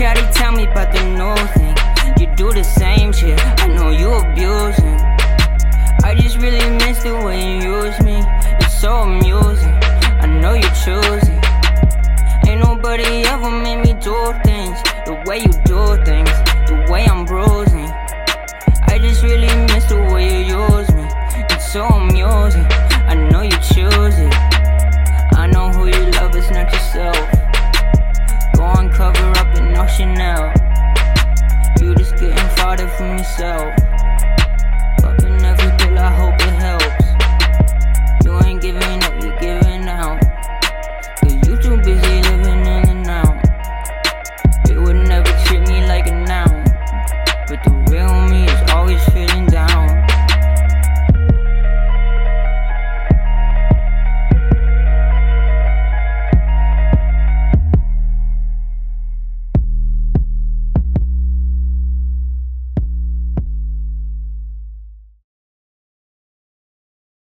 Shawty, tell me about the new thing. You do the same shit, I know you abusing. I just really miss the way you use me. It's so amusing, I know you choosing. Ain't nobody ever made me do things the way you do things, the way I'm bruising. I just really miss the way you use me. It's so from yourself.